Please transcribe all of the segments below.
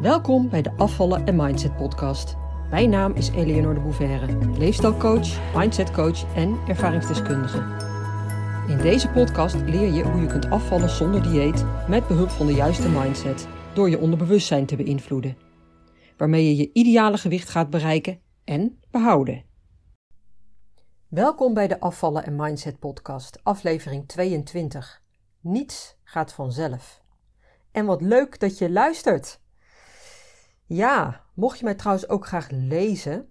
Welkom bij de Afvallen en Mindset podcast. Mijn naam is Eleonore de Bouverre, leefstijlcoach, mindsetcoach en ervaringsdeskundige. In deze podcast leer je hoe je kunt afvallen zonder dieet met behulp van de juiste mindset door je onderbewustzijn te beïnvloeden, waarmee je je ideale gewicht gaat bereiken en behouden. Welkom bij de Afvallen en Mindset podcast, aflevering 22. Niets gaat vanzelf. En wat leuk dat je luistert. Ja, mocht je mij trouwens ook graag lezen.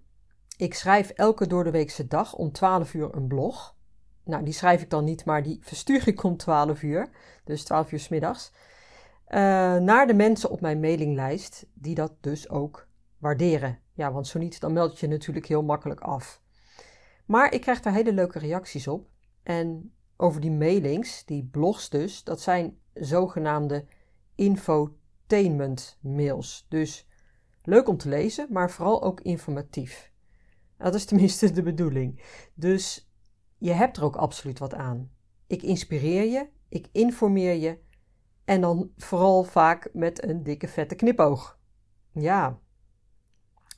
Ik schrijf elke doordeweekse dag om 12 uur een blog. Nou, die schrijf ik dan niet, maar die verstuur ik om 12 uur. Dus 12 uur s middags. Uh, naar de mensen op mijn mailinglijst die dat dus ook waarderen. Ja, want zo niet, dan meld je natuurlijk heel makkelijk af. Maar ik krijg daar hele leuke reacties op. En over die mailings, die blogs dus, dat zijn zogenaamde infotainment mails. Dus leuk om te lezen, maar vooral ook informatief. Dat is tenminste de bedoeling. Dus je hebt er ook absoluut wat aan. Ik inspireer je, ik informeer je en dan vooral vaak met een dikke vette knipoog. Ja.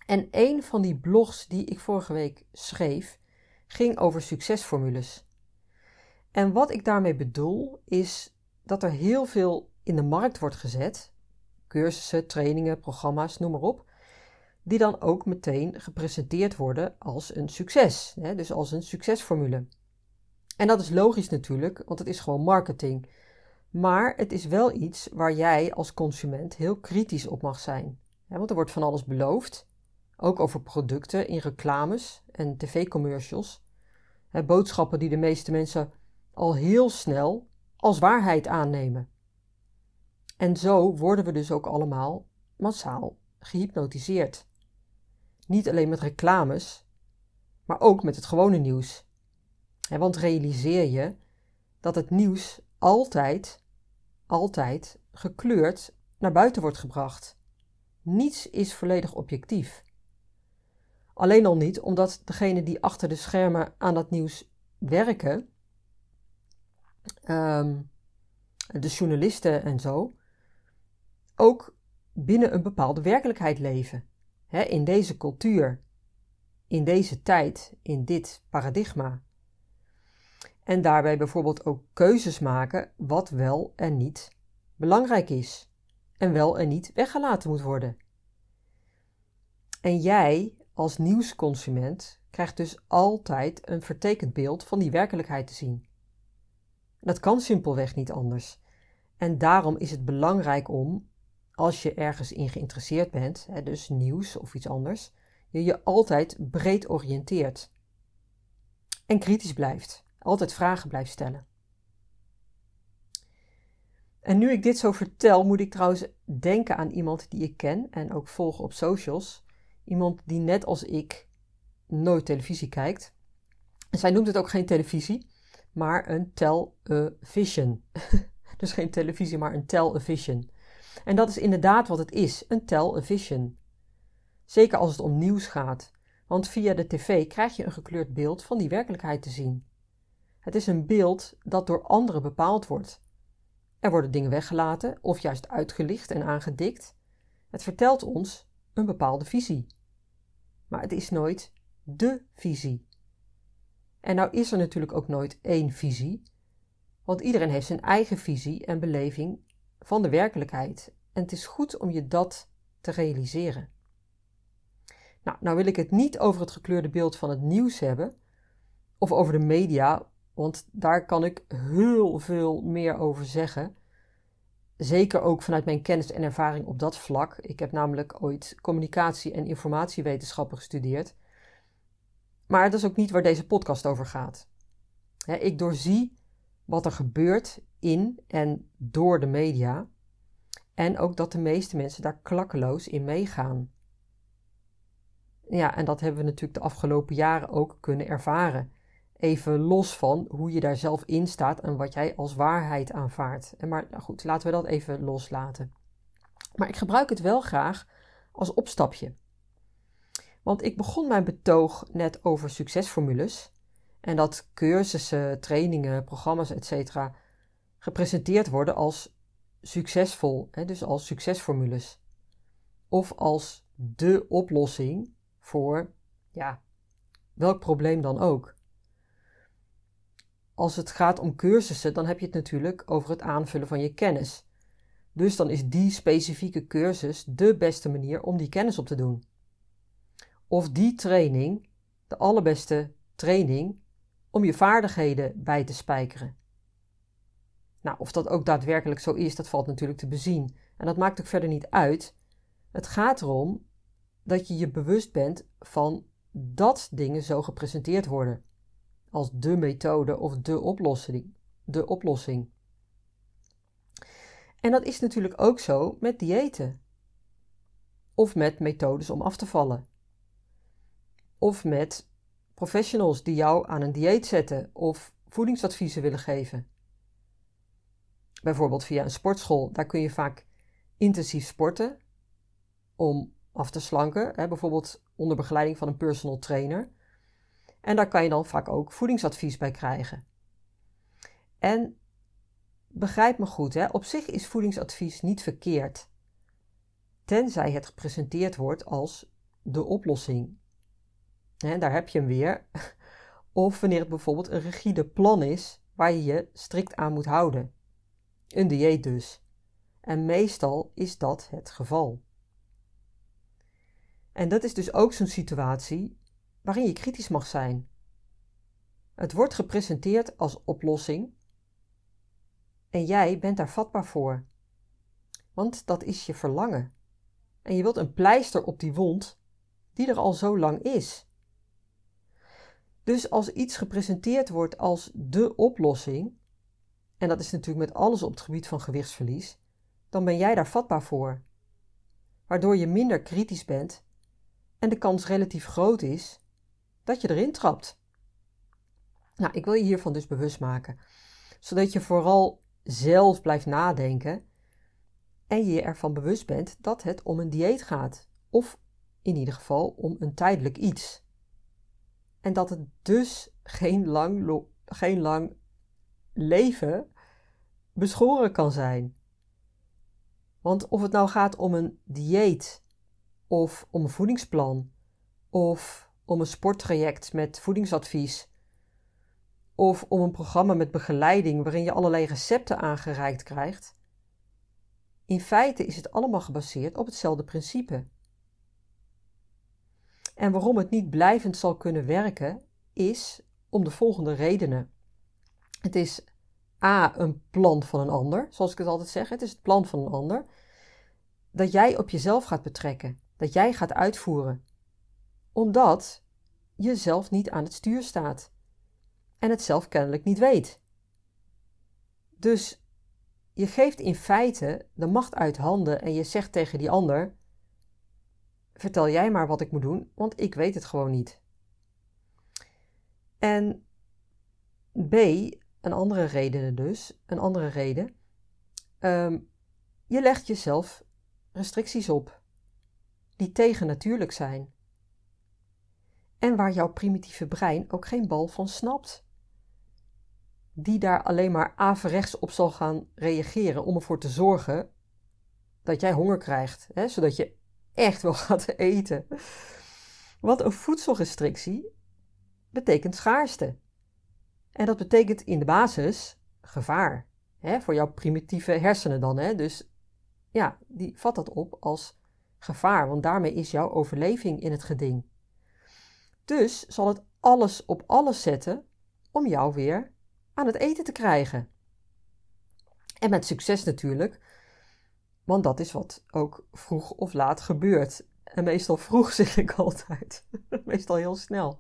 En een van die blogs die ik vorige week schreef, ging over succesformules. En wat ik daarmee bedoel is dat er heel veel in de markt wordt gezet, cursussen, trainingen, programma's, noem maar op, die dan ook meteen gepresenteerd worden als een succes, hè, dus als een succesformule. En dat is logisch natuurlijk, want het is gewoon marketing. Maar het is wel iets waar jij als consument heel kritisch op mag zijn. want er wordt van alles beloofd, ook over producten in reclames en tv-commercials. Boodschappen die de meeste mensen al heel snel als waarheid aannemen. En zo worden we dus ook allemaal massaal gehypnotiseerd. Niet alleen met reclames, maar ook met het gewone nieuws. Want realiseer je dat het nieuws altijd, altijd gekleurd naar buiten wordt gebracht. Niets is volledig objectief. Alleen al niet omdat degenen die achter de schermen aan dat nieuws werken, um, de journalisten en zo, ook binnen een bepaalde werkelijkheid leven. in deze cultuur, in deze tijd, in dit paradigma. En daarbij bijvoorbeeld ook keuzes maken wat wel en niet belangrijk is en wel en niet weggelaten moet worden. En jij als nieuwsconsument krijgt dus altijd een vertekend beeld van die werkelijkheid te zien. Dat kan simpelweg niet anders. En daarom is het belangrijk om, als je ergens in geïnteresseerd bent, dus nieuws of iets anders, je je altijd breed oriënteert. En kritisch blijft, altijd vragen blijft stellen. En nu ik dit zo vertel, moet ik trouwens denken aan iemand die ik ken en ook volg op socials. Iemand die net als ik nooit televisie kijkt. Zij noemt het ook geen televisie, maar een television. dus geen televisie, maar een television. En dat is inderdaad wat het is, een television. Zeker als het om nieuws gaat, want via de tv krijg je een gekleurd beeld van die werkelijkheid te zien. Het is een beeld dat door anderen bepaald wordt. Er worden dingen weggelaten of juist uitgelicht en aangedikt. Het vertelt ons een bepaalde visie. Maar het is nooit de visie. En nou is er natuurlijk ook nooit één visie, want iedereen heeft zijn eigen visie en beleving van de werkelijkheid. En het is goed om je dat te realiseren. Nou, nou wil ik het niet over het gekleurde beeld van het nieuws hebben, of over de media, want daar kan ik heel veel meer over zeggen. Zeker ook vanuit mijn kennis en ervaring op dat vlak. Ik heb namelijk ooit communicatie- en informatiewetenschappen gestudeerd. Maar dat is ook niet waar deze podcast over gaat. ik doorzie wat er gebeurt in en door de media. En ook dat de meeste mensen daar klakkeloos in meegaan. Ja, en dat hebben we natuurlijk de afgelopen jaren ook kunnen ervaren. Even los van hoe je daar zelf in staat en wat jij als waarheid aanvaardt. Maar nou goed, laten we dat even loslaten. Maar ik gebruik het wel graag als opstapje. Want ik begon mijn betoog net over succesformules en dat cursussen, trainingen, programma's, etc. gepresenteerd worden als succesvol, hè, dus als succesformules. of als de oplossing voor ja, welk probleem dan ook. Als het gaat om cursussen, dan heb je het natuurlijk over het aanvullen van je kennis. Dus dan is die specifieke cursus de beste manier om die kennis op te doen. Of die training de allerbeste training om je vaardigheden bij te spijkeren. Nou, of dat ook daadwerkelijk zo is, dat valt natuurlijk te bezien. En dat maakt ook verder niet uit. Het gaat erom dat je je bewust bent van dat dingen zo gepresenteerd worden. Als de methode of de oplossing. De oplossing. En dat is natuurlijk ook zo met diëten. Of met methodes om af te vallen. Of met professionals die jou aan een dieet zetten of voedingsadviezen willen geven. Bijvoorbeeld via een sportschool, daar kun je vaak intensief sporten om af te slanken, hè, bijvoorbeeld onder begeleiding van een personal trainer. En daar kan je dan vaak ook voedingsadvies bij krijgen. En begrijp me goed, hè, op zich is voedingsadvies niet verkeerd, tenzij het gepresenteerd wordt als de oplossing. Daar heb je hem weer. Of wanneer het bijvoorbeeld een rigide plan is waar je je strikt aan moet houden. Een dieet dus. En meestal is dat het geval. En dat is dus ook zo'n situatie waarin je kritisch mag zijn. Het wordt gepresenteerd als oplossing en jij bent daar vatbaar voor. Want dat is je verlangen. En je wilt een pleister op die wond die er al zo lang is. Dus als iets gepresenteerd wordt als de oplossing, en dat is natuurlijk met alles op het gebied van gewichtsverlies, dan ben jij daar vatbaar voor. Waardoor je minder kritisch bent en de kans relatief groot is dat je erin trapt. Nou, ik wil je hiervan dus bewust maken, zodat je vooral zelf blijft nadenken en je ervan bewust bent dat het om een dieet gaat, of in ieder geval om een tijdelijk iets. En dat het dus geen lang, geen lang leven beschoren kan zijn. Want of het nou gaat om een dieet, of om een voedingsplan, of om een sporttraject met voedingsadvies, of om een programma met begeleiding waarin je allerlei recepten aangereikt krijgt, in feite is het allemaal gebaseerd op hetzelfde principe. En waarom het niet blijvend zal kunnen werken, is om de volgende redenen. Het is A, een plan van een ander, zoals ik het altijd zeg. Het is het plan van een ander. Dat jij op jezelf gaat betrekken. Dat jij gaat uitvoeren. Omdat je zelf niet aan het stuur staat. En het zelf kennelijk niet weet. Dus je geeft in feite de macht uit handen en je zegt tegen die ander: vertel jij maar wat ik moet doen, want ik weet het gewoon niet. En B, een andere reden dus, een andere reden. Ehm, je legt jezelf restricties op die tegennatuurlijk zijn. En waar jouw primitieve brein ook geen bal van snapt. Die daar alleen maar averechts op zal gaan reageren om ervoor te zorgen dat jij honger krijgt. Hè, zodat je echt wel gaat eten. Want een voedselrestrictie betekent schaarste. En dat betekent in de basis gevaar. Hè, voor jouw primitieve hersenen dan. Hè? Dus ja, die vat dat op als gevaar, want daarmee is jouw overleving in het geding. Dus zal het alles op alles zetten om jou weer aan het eten te krijgen. En met succes natuurlijk, want dat is wat ook vroeg of laat gebeurt. En meestal vroeg zeg ik altijd. meestal heel snel.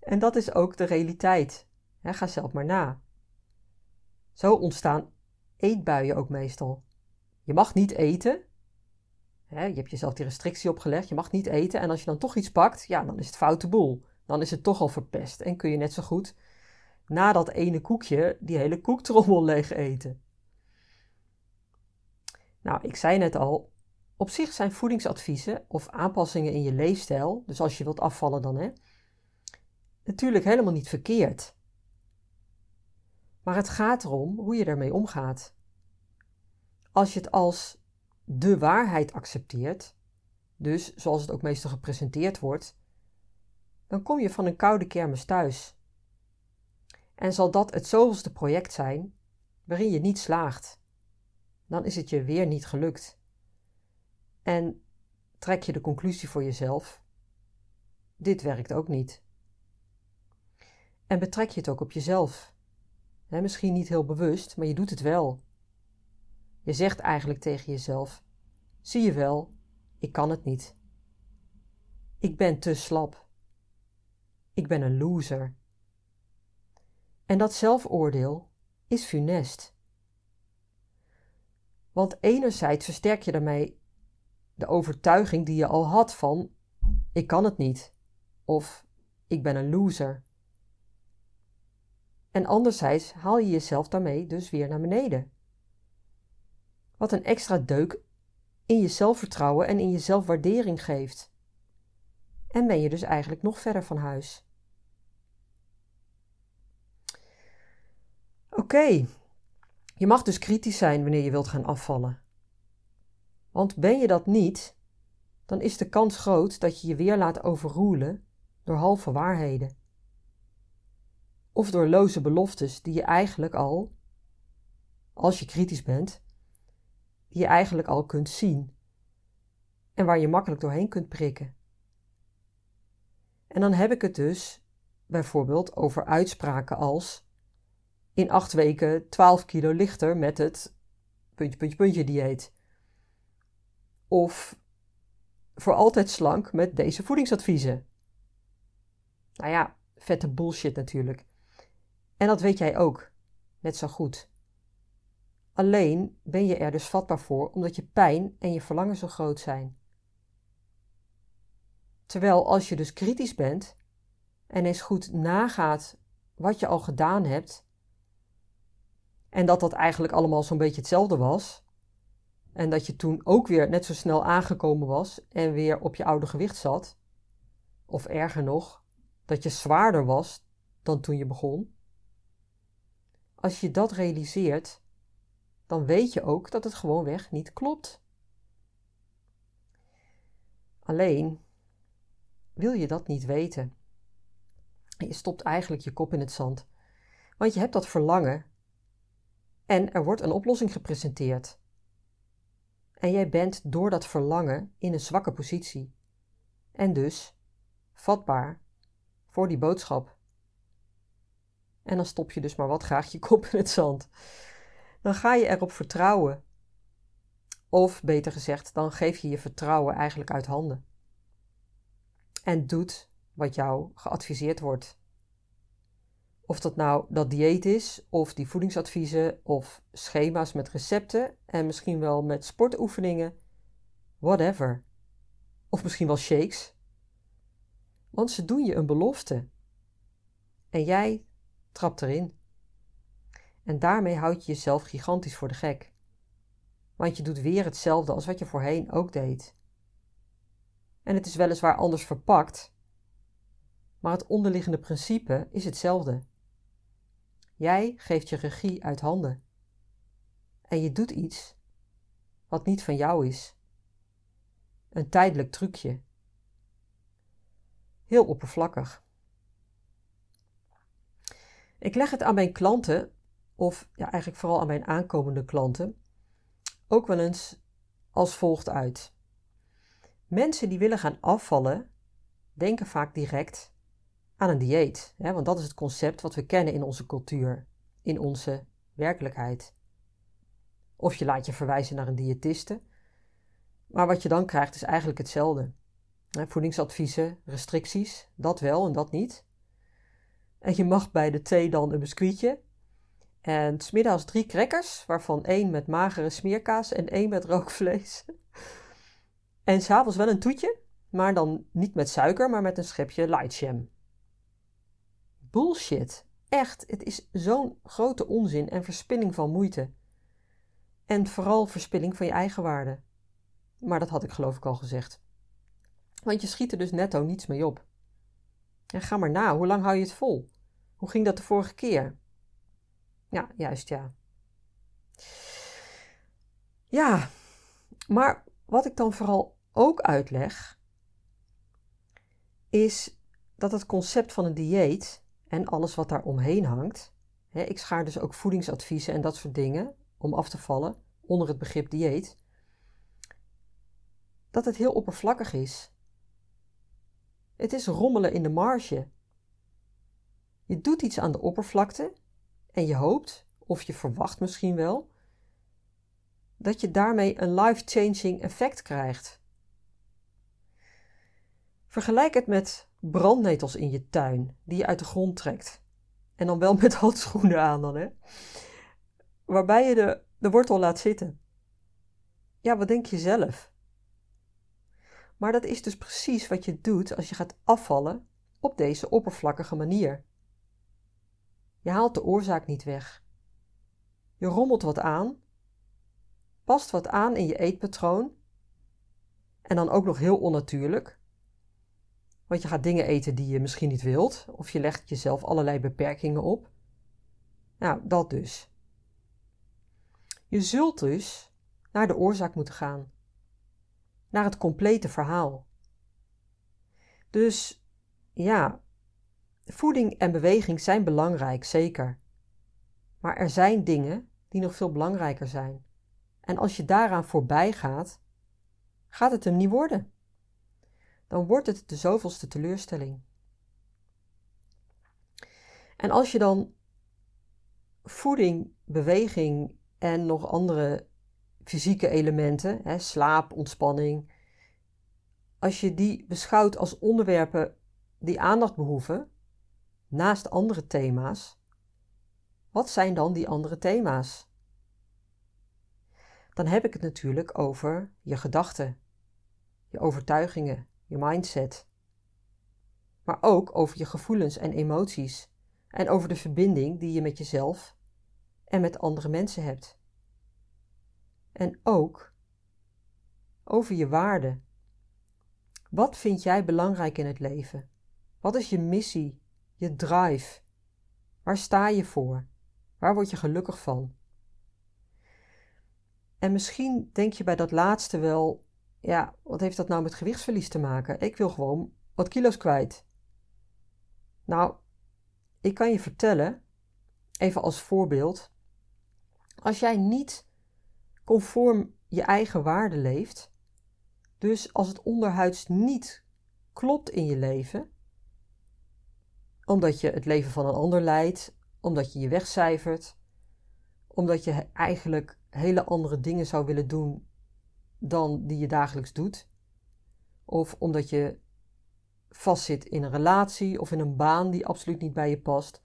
En dat is ook de realiteit. Ga zelf maar na. Zo ontstaan eetbuien ook meestal. Je mag niet eten. je hebt jezelf die restrictie opgelegd. Je mag niet eten. En als je dan toch iets pakt, ja, dan is het foute boel. Dan is het toch al verpest. En kun je net zo goed na dat ene koekje die hele koektrommel leeg eten. Nou, ik zei net al, op zich zijn voedingsadviezen of aanpassingen in je leefstijl, dus als je wilt afvallen dan, hè, natuurlijk helemaal niet verkeerd. Maar het gaat erom hoe je ermee omgaat. Als je het als de waarheid accepteert, dus zoals het ook meestal gepresenteerd wordt, dan kom je van een koude kermis thuis. En zal dat het zoveelste project zijn waarin je niet slaagt, dan is het je weer niet gelukt. En trek je de conclusie voor jezelf: dit werkt ook niet. En betrek je het ook op jezelf. Misschien niet heel bewust, maar je doet het wel. Je zegt eigenlijk tegen jezelf: zie je wel, ik kan het niet. Ik ben te slap. Ik ben een loser. En dat zelfoordeel is funest. Want enerzijds versterk je daarmee de overtuiging die je al had van ik kan het niet of ik ben een loser. En anderzijds haal je jezelf daarmee dus weer naar beneden. Wat een extra deuk in je zelfvertrouwen en in je zelfwaardering geeft. En ben je dus eigenlijk nog verder van huis. Oké, je mag dus kritisch zijn wanneer je wilt gaan afvallen. Want ben je dat niet, dan is de kans groot dat je je weer laat overroelen door halve waarheden. Of door loze beloftes die je eigenlijk al, als je kritisch bent, je eigenlijk al kunt zien en waar je makkelijk doorheen kunt prikken. En dan heb ik het dus bijvoorbeeld over uitspraken als in acht weken 12 kilo lichter met het puntje, puntje, puntje dieet. Of voor altijd slank met deze voedingsadviezen. Nou ja, vette bullshit natuurlijk. En dat weet jij ook, net zo goed. Alleen ben je er dus vatbaar voor omdat je pijn en je verlangen zo groot zijn. Terwijl als je dus kritisch bent en eens goed nagaat wat je al gedaan hebt, en dat dat eigenlijk allemaal zo'n beetje hetzelfde was, en dat je toen ook weer net zo snel aangekomen was en weer op je oude gewicht zat, of erger nog, dat je zwaarder was dan toen je begon. Als je dat realiseert, dan weet je ook dat het gewoonweg niet klopt. Alleen wil je dat niet weten. Je stopt eigenlijk je kop in het zand, want je hebt dat verlangen en er wordt een oplossing gepresenteerd. En jij bent door dat verlangen in een zwakke positie en dus vatbaar voor die boodschap. En dan stop je dus maar wat graag je kop in het zand dan ga je erop vertrouwen. Of beter gezegd, dan geef je je vertrouwen eigenlijk uit handen. En doet wat jou geadviseerd wordt. Of dat nou dat dieet is, of die voedingsadviezen, of schema's met recepten en misschien wel met sportoefeningen, whatever. Of misschien wel shakes. Want ze doen je een belofte. En jij trapt erin. En daarmee houd je jezelf gigantisch voor de gek. Want je doet weer hetzelfde als wat je voorheen ook deed. En het is weliswaar anders verpakt, maar het onderliggende principe is hetzelfde. Jij geeft je regie uit handen. En je doet iets wat niet van jou is. Een tijdelijk trucje. Heel oppervlakkig. Ik leg het aan mijn klanten of ja, eigenlijk vooral aan mijn aankomende klanten, ook wel eens als volgt uit. Mensen die willen gaan afvallen, denken vaak direct aan een dieet, hè, want dat is het concept wat we kennen in onze cultuur, in onze werkelijkheid. Of je laat je verwijzen naar een diëtiste, maar wat je dan krijgt is eigenlijk hetzelfde. Voedingsadviezen, restricties, dat wel en dat niet. En je mag bij de thee dan een biscuitje en smiddags drie crackers, waarvan één met magere smeerkaas en één met rookvlees. en s'avonds wel een toetje, maar dan niet met suiker, maar met een schepje light jam. Bullshit. Echt, het is zo'n grote onzin en verspilling van moeite. En vooral verspilling van je eigen waarde. Maar dat had ik geloof ik al gezegd. Want je schiet er dus netto niets mee op. En ga maar na, hoe lang hou je het vol? Hoe ging dat de vorige keer? Ja, juist ja. Ja, Maar wat ik dan vooral ook uitleg, is dat het concept van een dieet en alles wat daar omheen hangt, hè, ik schaar dus ook voedingsadviezen en dat soort dingen om af te vallen onder het begrip dieet, dat het heel oppervlakkig is. Het is rommelen in de marge. Je doet iets aan de oppervlakte en je hoopt, of je verwacht misschien wel, dat je daarmee een life-changing effect krijgt. Vergelijk het met brandnetels in je tuin die je uit de grond trekt. En dan wel met handschoenen aan dan, hè. Waarbij je de, de wortel laat zitten. Ja, wat denk je zelf? Maar dat is dus precies wat je doet als je gaat afvallen op deze oppervlakkige manier. Je haalt de oorzaak niet weg. Je rommelt wat aan, past wat aan in je eetpatroon en dan ook nog heel onnatuurlijk. Want je gaat dingen eten die je misschien niet wilt, of je legt jezelf allerlei beperkingen op. Nou, dat dus. Je zult dus naar de oorzaak moeten gaan naar het complete verhaal. Dus ja, voeding en beweging zijn belangrijk, zeker. Maar er zijn dingen die nog veel belangrijker zijn. En als je daaraan voorbij gaat, gaat het hem niet worden. Dan wordt het de zoveelste teleurstelling. En als je dan voeding, beweging en nog andere fysieke elementen, hè, slaap, ontspanning, als je die beschouwt als onderwerpen die aandacht behoeven, naast andere thema's, wat zijn dan die andere thema's? Dan heb ik het natuurlijk over je gedachten, je overtuigingen, je mindset, maar ook over je gevoelens en emoties en over de verbinding die je met jezelf en met andere mensen hebt en ook over je waarden. Wat vind jij belangrijk in het leven? Wat is je missie, je drive? Waar sta je voor? Waar word je gelukkig van? En misschien denk je bij dat laatste wel, ja, wat heeft dat nou met gewichtsverlies te maken? Ik wil gewoon wat kilo's kwijt. Nou, ik kan je vertellen, even als voorbeeld, als jij niet conform je eigen waarde leeft. Dus als het onderhuids niet klopt in je leven, omdat je het leven van een ander leidt, omdat je je wegcijfert, omdat je eigenlijk hele andere dingen zou willen doen dan die je dagelijks doet, of omdat je vastzit in een relatie of in een baan die absoluut niet bij je past.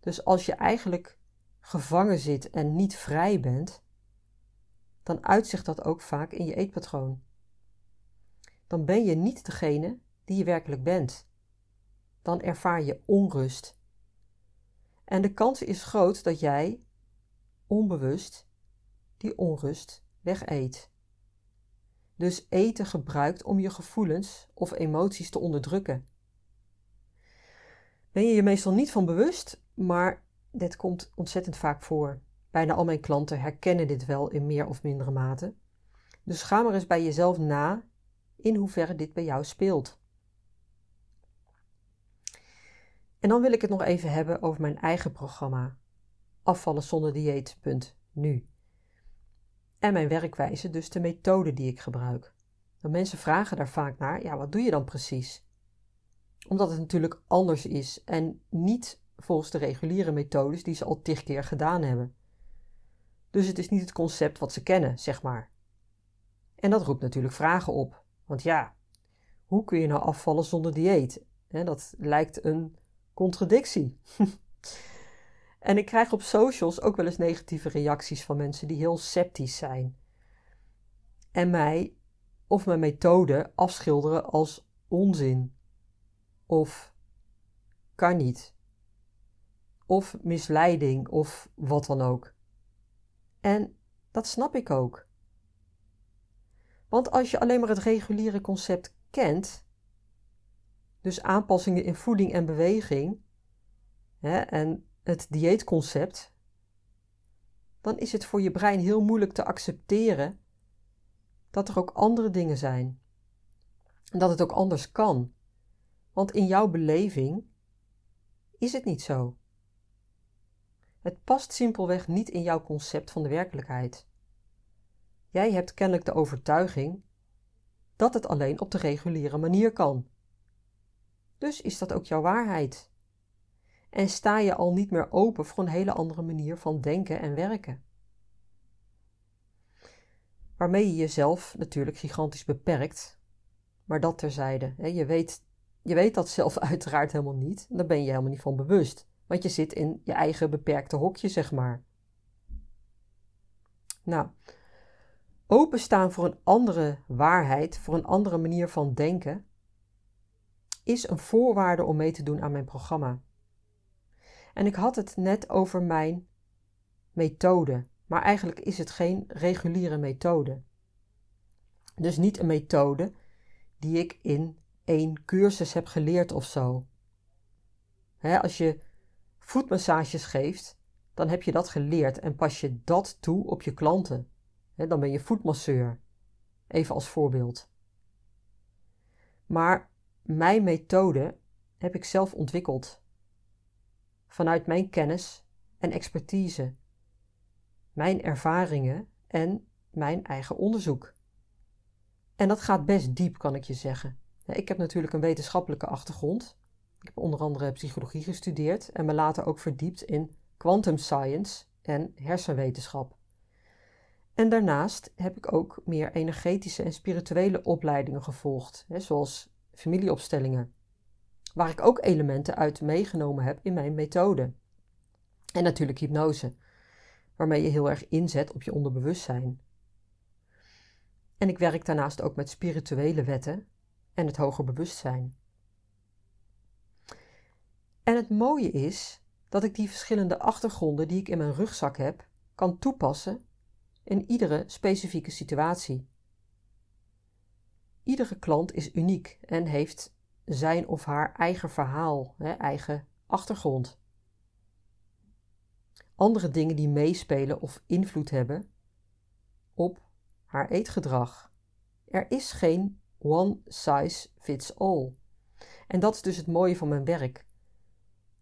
Dus als je eigenlijk gevangen zit en niet vrij bent, dan uitzicht dat ook vaak in je eetpatroon. Dan ben je niet degene die je werkelijk bent. Dan ervaar je onrust. En de kans is groot dat jij onbewust die onrust wegeet. Dus eten gebruikt om je gevoelens of emoties te onderdrukken. Ben je je meestal niet van bewust, maar dit komt ontzettend vaak voor. Bijna al mijn klanten herkennen dit wel in meer of mindere mate. Dus ga maar eens bij jezelf na in hoeverre dit bij jou speelt. En dan wil ik het nog even hebben over mijn eigen programma, afvallen zonder dieet.nu. En mijn werkwijze, dus de methode die ik gebruik. Dan mensen vragen daar vaak naar, ja, wat doe je dan precies? Omdat het natuurlijk anders is en niet volgens de reguliere methodes die ze al tig keer gedaan hebben. Dus het is niet het concept wat ze kennen, zeg maar. En dat roept natuurlijk vragen op. Want ja, hoe kun je nou afvallen zonder dieet? dat lijkt een contradictie. en ik krijg op socials ook wel eens negatieve reacties van mensen die heel sceptisch zijn. En mij of mijn methode afschilderen als onzin. Of kan niet. Of misleiding of wat dan ook. En dat snap ik ook. Want als je alleen maar het reguliere concept kent, dus aanpassingen in voeding en beweging hè, en het dieetconcept, dan is het voor je brein heel moeilijk te accepteren dat er ook andere dingen zijn. En dat het ook anders kan. Want in jouw beleving is het niet zo. Het past simpelweg niet in jouw concept van de werkelijkheid. Jij hebt kennelijk de overtuiging dat het alleen op de reguliere manier kan. Dus is dat ook jouw waarheid. En sta je al niet meer open voor een hele andere manier van denken en werken. Waarmee je jezelf natuurlijk gigantisch beperkt, maar dat terzijde. Je weet, je weet dat zelf uiteraard helemaal niet, daar ben je helemaal niet van bewust, want je zit in je eigen beperkte hokje, zeg maar. Nou, openstaan voor een andere waarheid, voor een andere manier van denken, is een voorwaarde om mee te doen aan mijn programma. En ik had het net over mijn methode, maar eigenlijk is het geen reguliere methode. Dus niet een methode die ik in één cursus heb geleerd of zo. als je voetmassages geeft, dan heb je dat geleerd en pas je dat toe op je klanten. dan ben je voetmasseur. Even als voorbeeld. Maar mijn methode heb ik zelf ontwikkeld. Vanuit mijn kennis en expertise, mijn ervaringen en mijn eigen onderzoek. En dat gaat best diep, kan ik je zeggen. Ik heb natuurlijk een wetenschappelijke achtergrond. Ik heb onder andere psychologie gestudeerd en me later ook verdiept in quantum science en hersenwetenschap. En daarnaast heb ik ook meer energetische en spirituele opleidingen gevolgd, zoals familieopstellingen, waar ik ook elementen uit meegenomen heb in mijn methode. En natuurlijk hypnose, waarmee je heel erg inzet op je onderbewustzijn. En ik werk daarnaast ook met spirituele wetten en het hoger bewustzijn. En het mooie is dat ik die verschillende achtergronden die ik in mijn rugzak heb, kan toepassen in iedere specifieke situatie. Iedere klant is uniek en heeft zijn of haar eigen verhaal, hè, eigen achtergrond. Andere dingen die meespelen of invloed hebben op haar eetgedrag. Er is geen one size fits all. En dat is dus het mooie van mijn werk.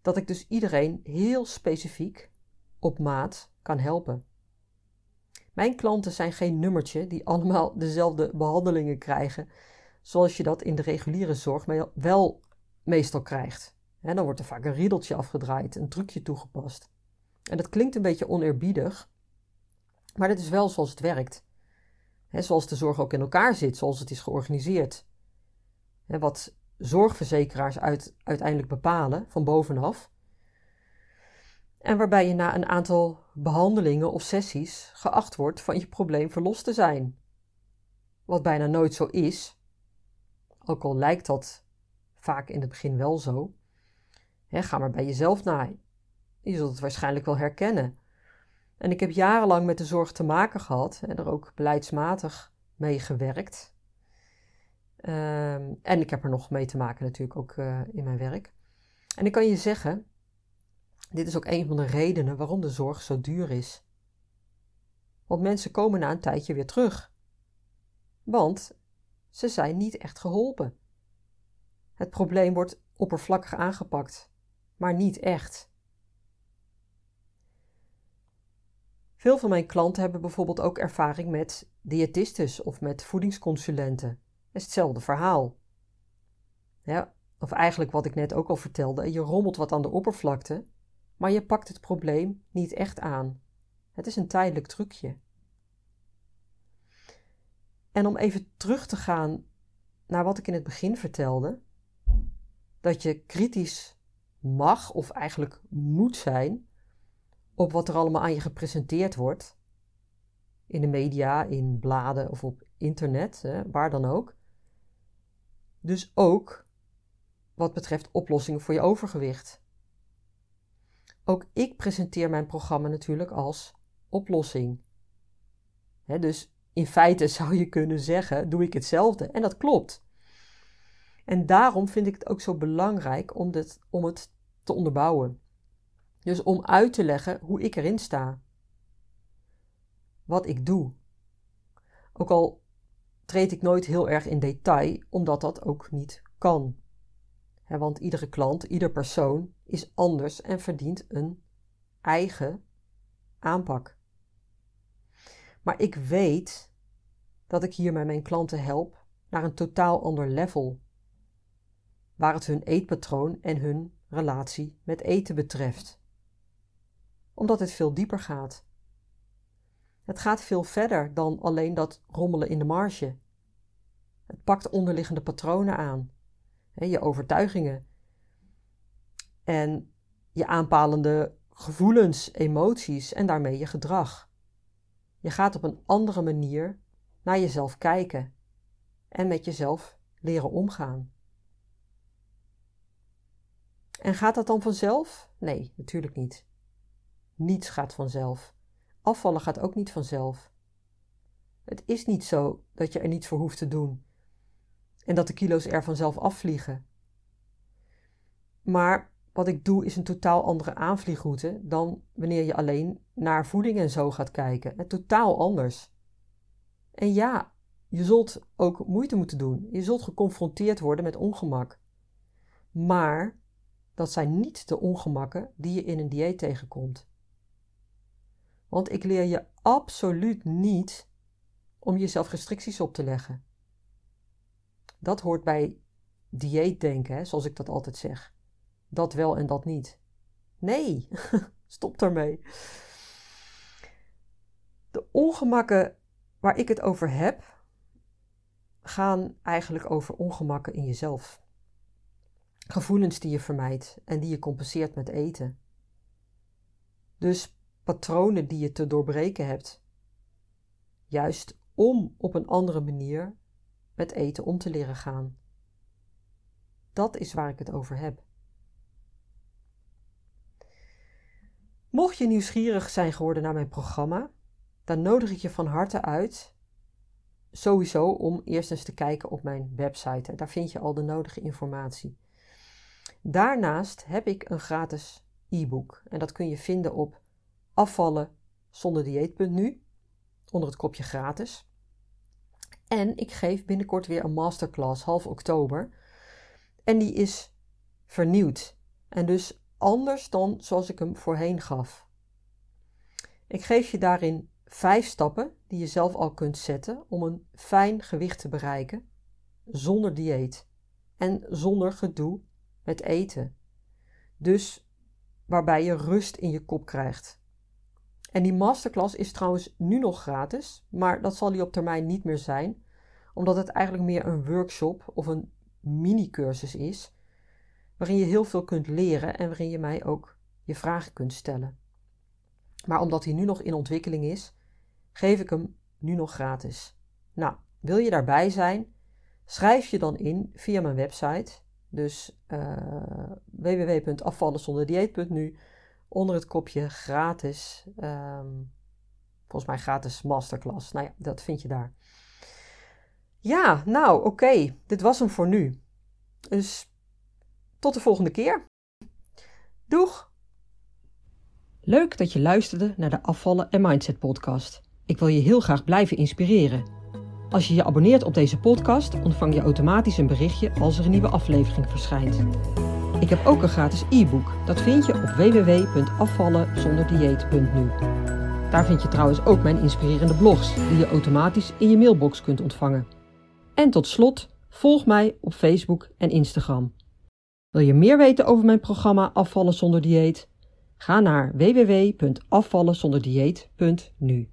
Dat ik dus iedereen heel specifiek op maat kan helpen. Mijn klanten zijn geen nummertje die allemaal dezelfde behandelingen krijgen, zoals je dat in de reguliere zorg wel meestal krijgt. dan wordt er vaak een riedeltje afgedraaid, een trucje toegepast. En dat klinkt een beetje oneerbiedig, maar dat is wel zoals het werkt. zoals de zorg ook in elkaar zit, zoals het is georganiseerd. wat zorgverzekeraars uit, uiteindelijk bepalen van bovenaf, en waarbij je na een aantal behandelingen of sessies geacht wordt van je probleem verlost te zijn. Wat bijna nooit zo is, ook al lijkt dat vaak in het begin wel zo. ga maar bij jezelf na. Je zult het waarschijnlijk wel herkennen. En ik heb jarenlang met de zorg te maken gehad en er ook beleidsmatig mee gewerkt. Ehm, en ik heb er nog mee te maken natuurlijk ook uh, in mijn werk. En ik kan je zeggen, dit is ook een van de redenen waarom de zorg zo duur is. Want mensen komen na een tijdje weer terug. Want ze zijn niet echt geholpen. Het probleem wordt oppervlakkig aangepakt, maar niet echt. Veel van mijn klanten hebben bijvoorbeeld ook ervaring met diëtistes of met voedingsconsulenten. Is hetzelfde verhaal. Ja, of eigenlijk wat ik net ook al vertelde, je rommelt wat aan de oppervlakte maar je pakt het probleem niet echt aan. Het is een tijdelijk trucje. En om even terug te gaan naar wat ik in het begin vertelde, dat je kritisch mag of eigenlijk moet zijn op wat er allemaal aan je gepresenteerd wordt, in de media, in bladen of op internet, hè, waar dan ook. Dus ook wat betreft oplossingen voor je overgewicht. Ook ik presenteer mijn programma natuurlijk als oplossing. dus in feite zou je kunnen zeggen: doe ik hetzelfde. En dat klopt. En daarom vind ik het ook zo belangrijk om, dit, om het te onderbouwen. Dus om uit te leggen hoe ik erin sta. Wat ik doe. Ook al treed ik nooit heel erg in detail, omdat dat ook niet kan. want iedere klant, ieder persoon is anders en verdient een eigen aanpak. Maar ik weet dat ik hiermee mijn klanten help naar een totaal ander level, waar het hun eetpatroon en hun relatie met eten betreft. Omdat het veel dieper gaat. Het gaat veel verder dan alleen dat rommelen in de marge. Het pakt onderliggende patronen aan, je overtuigingen en je aanpalende gevoelens, emoties en daarmee je gedrag. Je gaat op een andere manier naar jezelf kijken en met jezelf leren omgaan. En gaat dat dan vanzelf? Nee, natuurlijk niet. Niets gaat vanzelf. Afvallen gaat ook niet vanzelf. Het is niet zo dat je er niets voor hoeft te doen en dat de kilo's er vanzelf afvliegen. Maar wat ik doe is een totaal andere aanvliegroute dan wanneer je alleen naar voeding en zo gaat kijken. Het totaal anders. En ja, je zult ook moeite moeten doen. Je zult geconfronteerd worden met ongemak. Maar dat zijn niet de ongemakken die je in een dieet tegenkomt. Want ik leer je absoluut niet om jezelf restricties op te leggen. Dat hoort bij dieetdenken, hè, zoals ik dat altijd zeg. Dat wel en dat niet. Nee, stop daarmee. De ongemakken waar ik het over heb, gaan eigenlijk over ongemakken in jezelf. Gevoelens die je vermijdt en die je compenseert met eten. Dus patronen die je te doorbreken hebt. Juist om op een andere manier met eten om te leren gaan. Dat is waar ik het over heb. Mocht je nieuwsgierig zijn geworden naar mijn programma, dan nodig ik je van harte uit, sowieso om eerst eens te kijken op mijn website. Daar vind je al de nodige informatie. Daarnaast heb ik een gratis e-book en dat kun je vinden op afvallen zonder dieet.nu onder het kopje gratis. En ik geef binnenkort weer een masterclass half oktober. En die is vernieuwd. En dus anders dan zoals ik hem voorheen gaf. Ik geef je daarin vijf stappen die je zelf al kunt zetten om een fijn gewicht te bereiken zonder dieet en zonder gedoe met eten. Dus waarbij je rust in je kop krijgt. En die masterclass is trouwens nu nog gratis, maar dat zal die op termijn niet meer zijn, omdat het eigenlijk meer een workshop of een mini-cursus is, waarin je heel veel kunt leren en waarin je mij ook je vragen kunt stellen. Maar omdat hij nu nog in ontwikkeling is, geef ik hem nu nog gratis. Nou, wil je daarbij zijn? Schrijf je dan in via mijn website, dus uh, www.afvallenzonderdieet.nu onder het kopje gratis, um, volgens mij gratis masterclass. Nou ja, dat vind je daar. Ja, nou oké, dit was hem voor nu. Dus tot de volgende keer. Doeg! Leuk dat je luisterde naar de Afvallen en Mindset podcast. Ik wil je heel graag blijven inspireren. Als je je abonneert op deze podcast, ontvang je automatisch een berichtje als er een nieuwe aflevering verschijnt. Ik heb ook een gratis e-book. Dat vind je op www.afvallenzonderdieet.nu. Daar vind je trouwens ook mijn inspirerende blogs, die je automatisch in je mailbox kunt ontvangen. En tot slot, volg mij op Facebook en Instagram. Wil je meer weten over mijn programma Afvallen zonder dieet? Ga naar www.afvallenzonderdieet.nu.